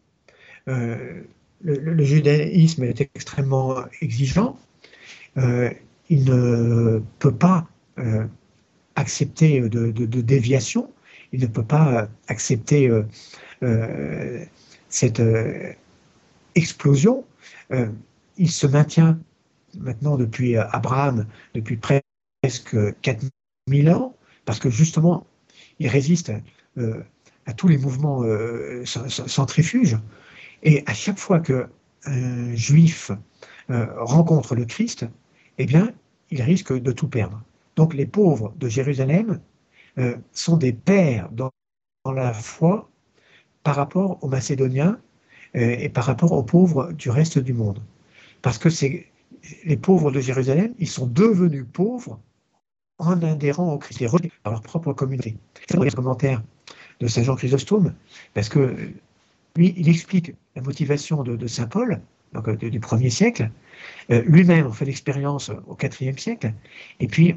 Euh, le, judaïsme est extrêmement exigeant. Il ne peut pas accepter de, déviation. Il ne peut pas accepter cette explosion. il se maintient maintenant depuis Abraham, depuis presque 4000 ans, parce que justement, il résiste à tous les mouvements centrifuges. Et à chaque fois qu'un juif euh, rencontre le Christ, eh bien, il risque de tout perdre. Donc les pauvres de Jérusalem euh, sont des pères dans, la foi par rapport aux Macédoniens euh, et par rapport aux pauvres du reste du monde. Parce que les pauvres de Jérusalem, ils sont devenus pauvres en adhérant au Christ, par leur propre communauté. C'est le commentaire de Saint Jean Chrysostome, parce que lui, il explique la motivation de, Saint Paul, donc euh, du premier siècle. Euh, lui-même en fait l'expérience au IVe siècle. Et puis,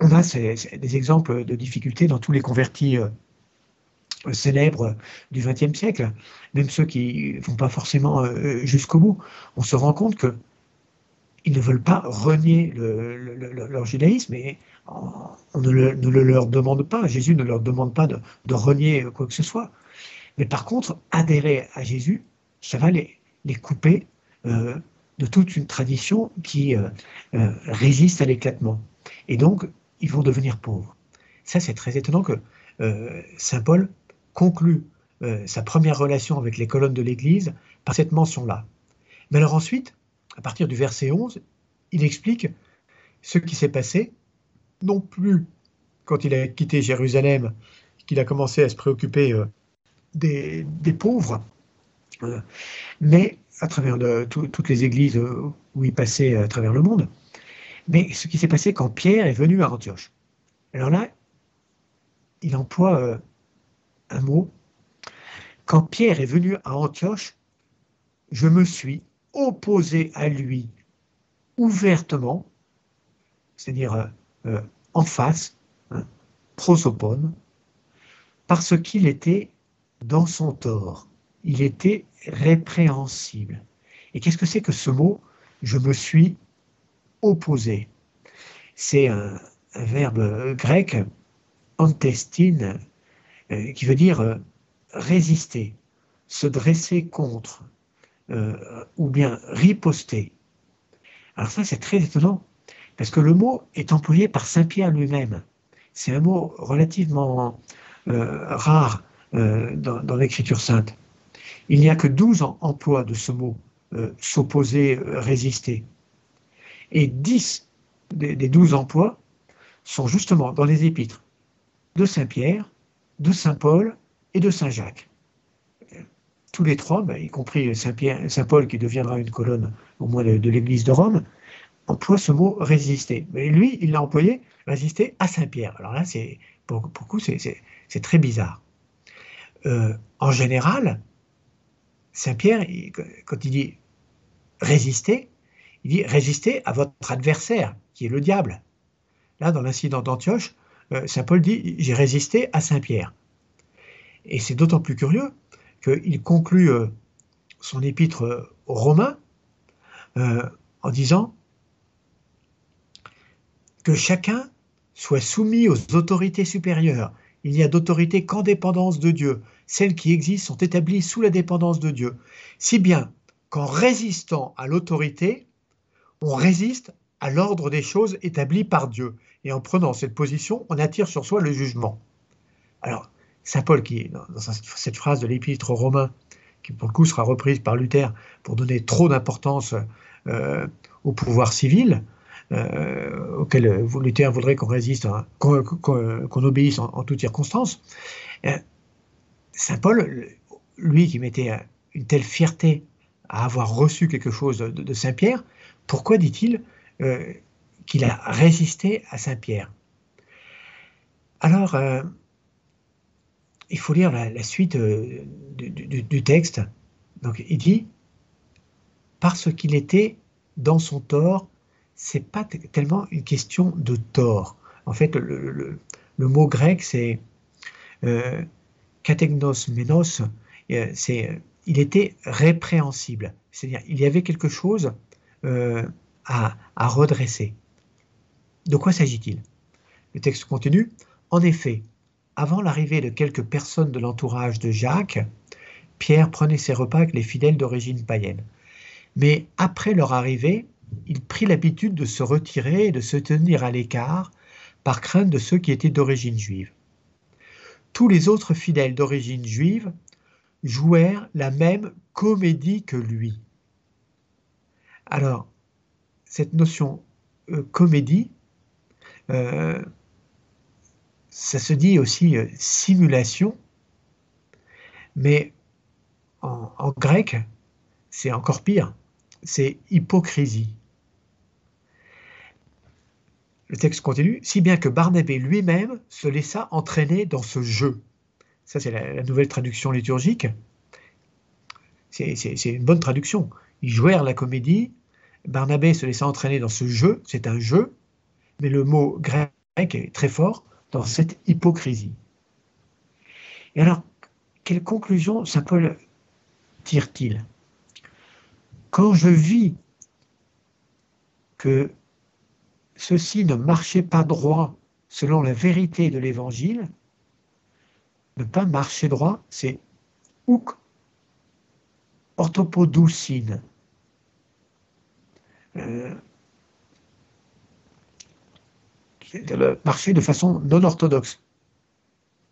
on, a des exemples de difficultés dans tous les convertis euh, célèbres du XXe siècle, même ceux qui ne vont pas forcément jusqu'au bout. On se rend compte que ils ne veulent pas renier leur judaïsme et on ne le, leur demande pas, Jésus ne leur demande pas de renier quoi que ce soit. Mais par contre, adhérer à Jésus, ça va les, couper euh, de toute une tradition qui euh, euh, résiste à l'éclatement. Et donc, ils vont devenir pauvres. Ça, c'est très étonnant que Saint Paul conclut sa première relation avec les colonnes de l'Église par cette mention-là. Mais alors ensuite, à partir du verset 11, il explique ce qui s'est passé, non plus quand il a quitté Jérusalem, qu'il a commencé à se préoccuper des, pauvres, mais à travers toutes les églises où il passait à travers le monde. Mais ce qui s'est passé quand Pierre est venu à Antioche. Alors là, il emploie un mot. Quand Pierre est venu à Antioche, je me suis opposé à lui ouvertement, c'est-à-dire euh, en face, hein, prosopone, parce qu'il était dans son tort. Il était répréhensible. Et qu'est-ce que c'est que ce mot? Je me suis opposé. C'est un, verbe grec, antestine, euh, qui veut dire euh, résister, se dresser contre, ou bien riposter. Alors ça, c'est très étonnant, parce que le mot est employé par Saint Pierre lui-même. C'est un mot relativement euh, rare euh, dans, l'Écriture sainte. Il n'y a que 12 emplois de ce mot, euh, s'opposer, résister. Et 10 des, des 12 emplois sont justement dans les épîtres de Saint Pierre, de Saint Paul et de Saint Jacques tous les trois, ben, y compris Saint, Paul qui deviendra une colonne au moins de, l'Église de Rome, emploie ce mot résister. Mais lui, il l'a employé résister à Saint Pierre. Alors là, c'est pour beaucoup, c'est très bizarre. Euh, en général, Saint Pierre, quand il dit résister, il dit résister à votre adversaire, qui est le diable. Là, dans l'incident d'Antioche, euh, Saint Paul dit j'ai résisté à Saint Pierre. Et c'est d'autant plus curieux qu'il conclut euh, son épître euh, aux Romains en disant que chacun soit soumis aux autorités supérieures. Il n'y a d'autorité qu'en dépendance de Dieu. Celles qui existent sont établies sous la dépendance de Dieu. Si bien qu'en résistant à l'autorité, on résiste à l'ordre des choses établi par Dieu. Et en prenant cette position, on attire sur soi le jugement. Alors, Saint Paul, qui, dans cette phrase de l'épître aux Romains, qui pour le coup sera reprise par Luther pour donner trop d'importance euh, au pouvoir civil, euh, auquel Luther voudrait qu'on résiste, hein, qu'on obéisse en, toutes circonstances. Euh, Saint Paul, lui qui mettait une telle fierté à avoir reçu quelque chose de, Saint Pierre, pourquoi dit-il qu'il a résisté à Saint Pierre? Alors, il faut lire la, suite euh, du, texte. Donc il dit, parce qu'il était dans son tort, c'est pas tellement une question de tort. En fait, le, mot grec, c'est euh, kategnos menos, euh, c'est il était répréhensible. C'est-à-dire, il y avait quelque chose euh, à, à redresser. De quoi s'agit-il? Le texte continue. En effet, avant l'arrivée de quelques personnes de l'entourage de Jacques, Pierre prenait ses repas avec les fidèles d'origine païenne. Mais après leur arrivée, il prit l'habitude de se retirer et de se tenir à l'écart par crainte de ceux qui étaient d'origine juive. Tous les autres fidèles d'origine juive jouèrent la même comédie que lui. Alors, cette notion euh, comédie, euh, ça se dit aussi euh, simulation, mais en, grec, c'est encore pire, c'est hypocrisie. Le texte continue, si bien que Barnabé lui-même se laissa entraîner dans ce jeu. Ça, c'est la, nouvelle traduction liturgique. C'est une bonne traduction. Ils jouèrent la comédie, Barnabé se laissa entraîner dans ce jeu, c'est un jeu, mais le mot grec est très fort, dans cette hypocrisie. Et alors, quelle conclusion Saint Paul tire-t-il Quand je vis que ceci ne marchait pas droit selon la vérité de l'Évangile, ne pas marcher droit, c'est ouk orthopodoucine. Euh, marcher de façon non orthodoxe,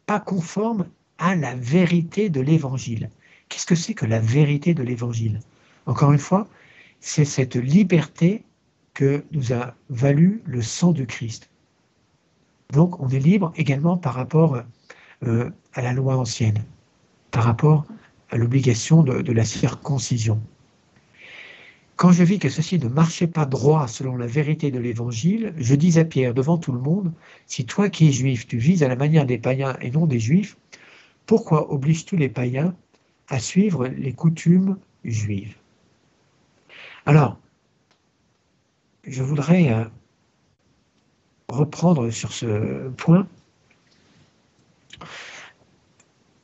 pas conforme à la vérité de l'Évangile. Qu'est-ce que c'est que la vérité de l'Évangile? Encore une fois, c'est cette liberté que nous a valu le sang de Christ. Donc on est libre également par rapport euh, à la loi ancienne. par rapport à l'obligation de, la circoncision. Quand je vis que ceci ne marchait pas droit selon la vérité de l'Évangile, je dis à Pierre devant tout le monde, si toi qui es juif, tu vises à la manière des païens et non des juifs, pourquoi obliges-tu les païens à suivre les coutumes juives? Alors, je voudrais euh, reprendre sur ce point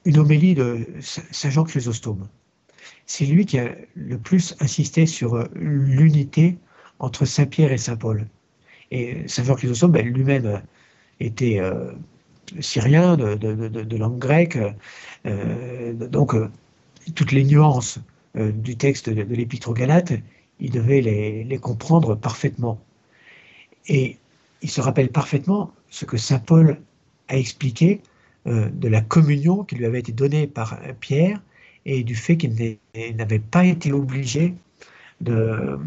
une homélie de Saint Jean Chrysostome. C'est lui qui a le plus insisté sur euh, l'unité entre Saint Pierre et Saint Paul. Et Saint Jean Chrysostome lui-même euh, était euh, syrien, de, langue grecque, donc toutes les nuances du texte de, l'Épître aux Galates, il devait les, comprendre parfaitement. Et il se rappelle parfaitement ce que Saint Paul a expliqué de la communion qui lui avait été donnée par Pierre et du fait qu'il n'avait pas été obligé de,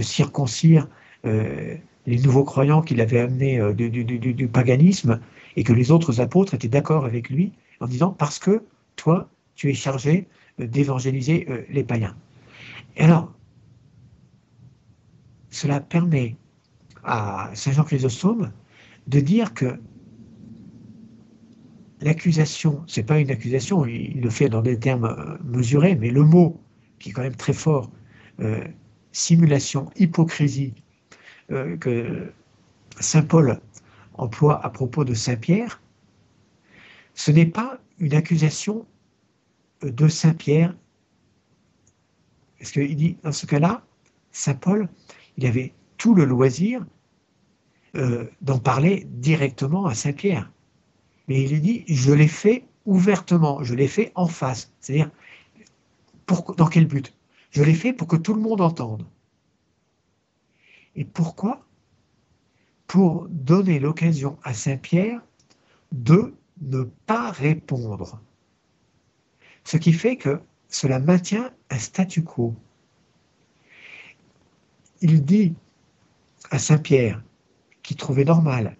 circoncire euh, les nouveaux croyants qu'il avait amenés euh, du, paganisme et que les autres apôtres étaient d'accord avec lui en disant parce que toi, tu es chargé d'évangéliser les païens. Et alors, cela permet à Saint Jean Chrysostome de dire que l'accusation, c'est pas une accusation, il le fait dans des termes euh, mesurés, mais le mot qui est quand même très fort, euh, simulation, hypocrisie, euh, que saint Paul emploie à propos de saint Pierre, ce n'est pas une accusation de saint Pierre, parce qu'il dit dans ce cas-là, saint Paul, il avait tout le loisir d'en parler directement à saint Pierre mais il dit, je l'ai fait ouvertement, je l'ai fait en face. C'est-à-dire, dans quel but? Je l'ai fait pour que tout le monde entende. Et pourquoi? Pour donner l'occasion à Saint-Pierre de ne pas répondre. Ce qui fait que cela maintient un statu quo. Il dit à Saint-Pierre, qui trouvait normal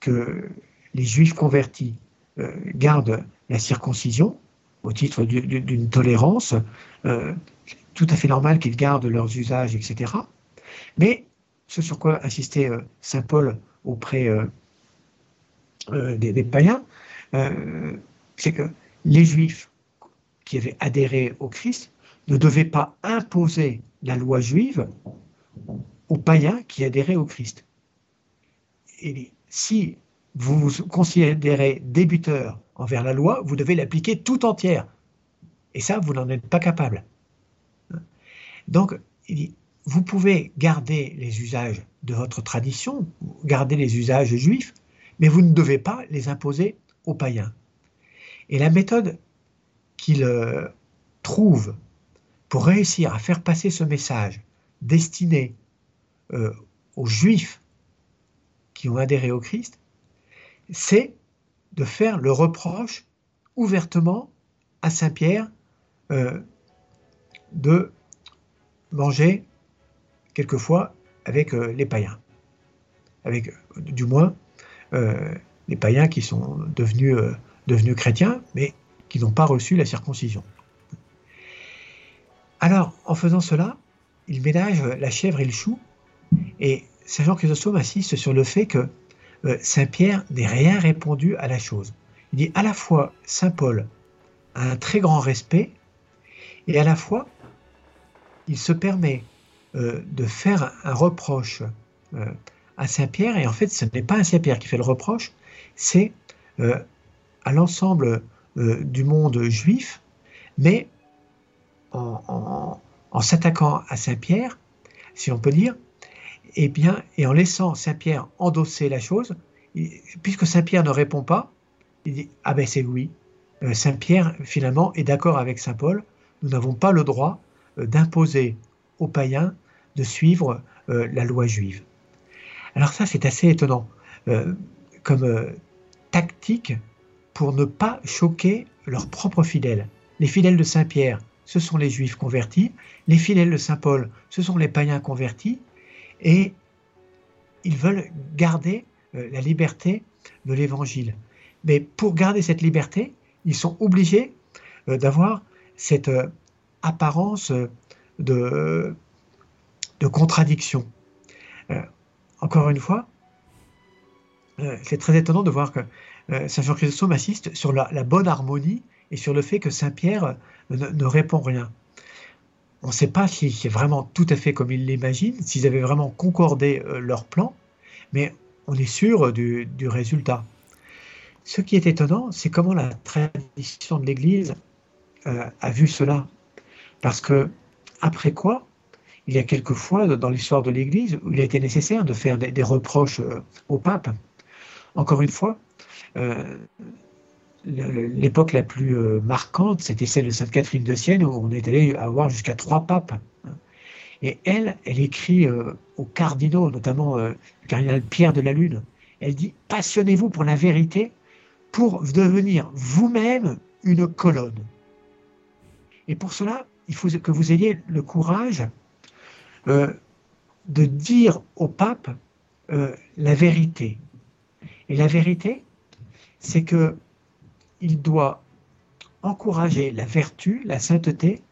que les juifs convertis euh, gardent la circoncision au titre d'une tolérance, euh, tout à fait normal qu'ils gardent leurs usages, etc. Mais ce sur quoi insistait euh, Saint Paul auprès des, des, païens, c'est que les juifs qui avaient adhéré au Christ ne devaient pas imposer la loi juive aux païens qui adhéraient au Christ. Et si vous vous considérez débuteur envers la loi, vous devez l'appliquer tout entière. Et ça, vous n'en êtes pas capable. Donc, vous pouvez garder les usages de votre tradition, garder les usages juifs, mais vous ne devez pas les imposer aux païens. Et la méthode qu'il euh, trouve pour réussir à faire passer ce message destiné euh, aux juifs qui ont adhéré au Christ, c'est de faire le reproche ouvertement à Saint Pierre euh, de manger quelquefois avec euh, les païens, avec du moins euh, les païens qui sont devenus, chrétiens, mais qui n'ont pas reçu la circoncision. Alors, en faisant cela, il ménage la chèvre et le chou, et Saint Jean Chrysostome insiste sur le fait que euh, Saint Pierre n'est rien répondu à la chose. Il dit à la fois Saint Paul a un très grand respect et à la fois il se permet euh, de faire un reproche euh, à Saint Pierre et en fait ce n'est pas un Saint Pierre qui fait le reproche, c'est à l'ensemble du monde juif, mais en, en s'attaquant à Saint Pierre, si on peut dire, et eh bien, et en laissant Saint-Pierre endosser la chose, puisque Saint-Pierre ne répond pas, il dit Ah ben c'est oui. Euh, Saint-Pierre, finalement, est d'accord avec Saint-Paul. Nous n'avons pas le droit euh, d'imposer aux païens de suivre euh, la loi juive. Alors, ça, c'est assez étonnant comme tactique pour ne pas choquer leurs propres fidèles. Les fidèles de Saint-Pierre, ce sont les juifs convertis. Les fidèles de Saint-Paul, ce sont les païens convertis et ils veulent garder euh, la liberté de l'évangile. Mais pour garder cette liberté, ils sont obligés d'avoir cette apparence de, contradiction. encore une fois, c'est très étonnant de voir que Saint Jean Chrysostome assiste sur la, bonne harmonie et sur le fait que Saint Pierre ne répond rien. On ne sait pas si c'est vraiment tout à fait comme ils l'imaginent, s'ils avaient vraiment concordé euh, leur plan, mais on est sûr du, résultat. Ce qui est étonnant, c'est comment la tradition de l'Église euh, a vu cela. Parce que, après quoi, il y a quelquefois dans l'histoire de l'Église où il a été nécessaire de faire des, reproches euh, au pape. Encore une fois, l'époque la plus euh, marquante, c'était celle de Sainte Catherine de Sienne, où on est allé avoir jusqu'à trois papes. Et elle, elle écrit euh, aux cardinaux, notamment euh, le cardinal Pierre de la Lune, elle dit Passionnez-vous pour la vérité pour devenir vous-même une colonne. Et pour cela, il faut que vous ayez le courage de dire au pape la vérité. Et la vérité, c'est que il doit encourager la vertu, la sainteté,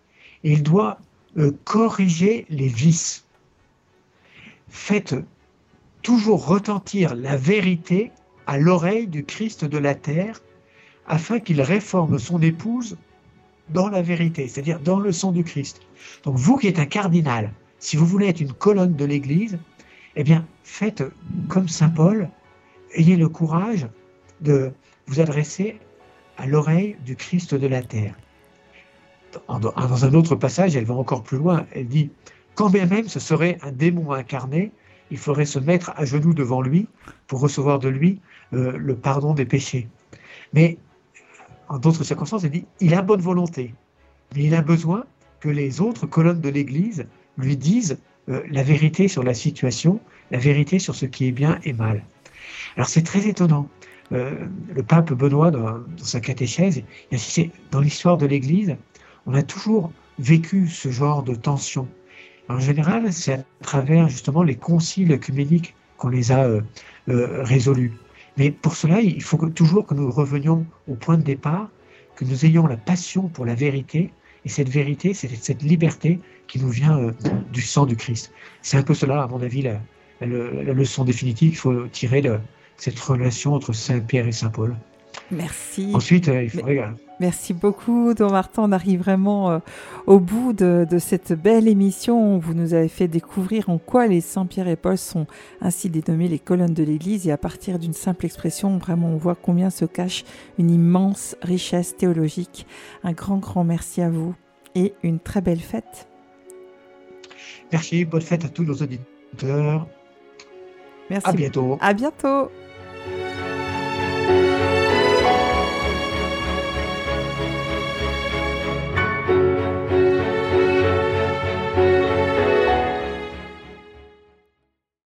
et il doit euh, corriger les vices. Faites toujours retentir la vérité à l'oreille du Christ de la terre, afin qu'il réforme son épouse dans la vérité, c'est-à-dire dans le sang du Christ. Donc vous qui êtes un cardinal, si vous voulez être une colonne de l'Église, eh bien faites comme Saint Paul, ayez le courage de vous adresser à l'oreille du Christ de la terre. Dans un autre passage, elle va encore plus loin. Elle dit Quand bien même ce serait un démon incarné, il faudrait se mettre à genoux devant lui pour recevoir de lui euh, le pardon des péchés. Mais en d'autres circonstances, elle dit Il a bonne volonté, mais il a besoin que les autres colonnes de l'Église lui disent euh, la vérité sur la situation, la vérité sur ce qui est bien et mal. Alors c'est très étonnant. Euh, le pape Benoît, dans, sa catéchèse, dans l'histoire de l'Église, on a toujours vécu ce genre de tension. En général, c'est à travers justement les conciles œcuméniques qu'on les a euh, euh, résolus. Mais pour cela, il faut toujours que nous revenions au point de départ, que nous ayons la passion pour la vérité, et cette vérité, c'est cette liberté qui nous vient du sang du Christ. C'est un peu cela, à mon avis, la, la leçon définitive qu'il faut tirer de, cette relation entre Saint-Pierre et Saint-Paul. Merci. Ensuite, euh, il faudrait... Merci beaucoup, Don Martin. On arrive vraiment euh, au bout de, cette belle émission. Vous nous avez fait découvrir en quoi les Saint-Pierre et Paul sont ainsi dénommés les colonnes de l'Église. Et à partir d'une simple expression, vraiment, on voit combien se cache une immense richesse théologique. Un grand, grand merci à vous et une très belle fête. Merci, bonne fête à tous nos auditeurs. Merci. À bientôt. À bientôt.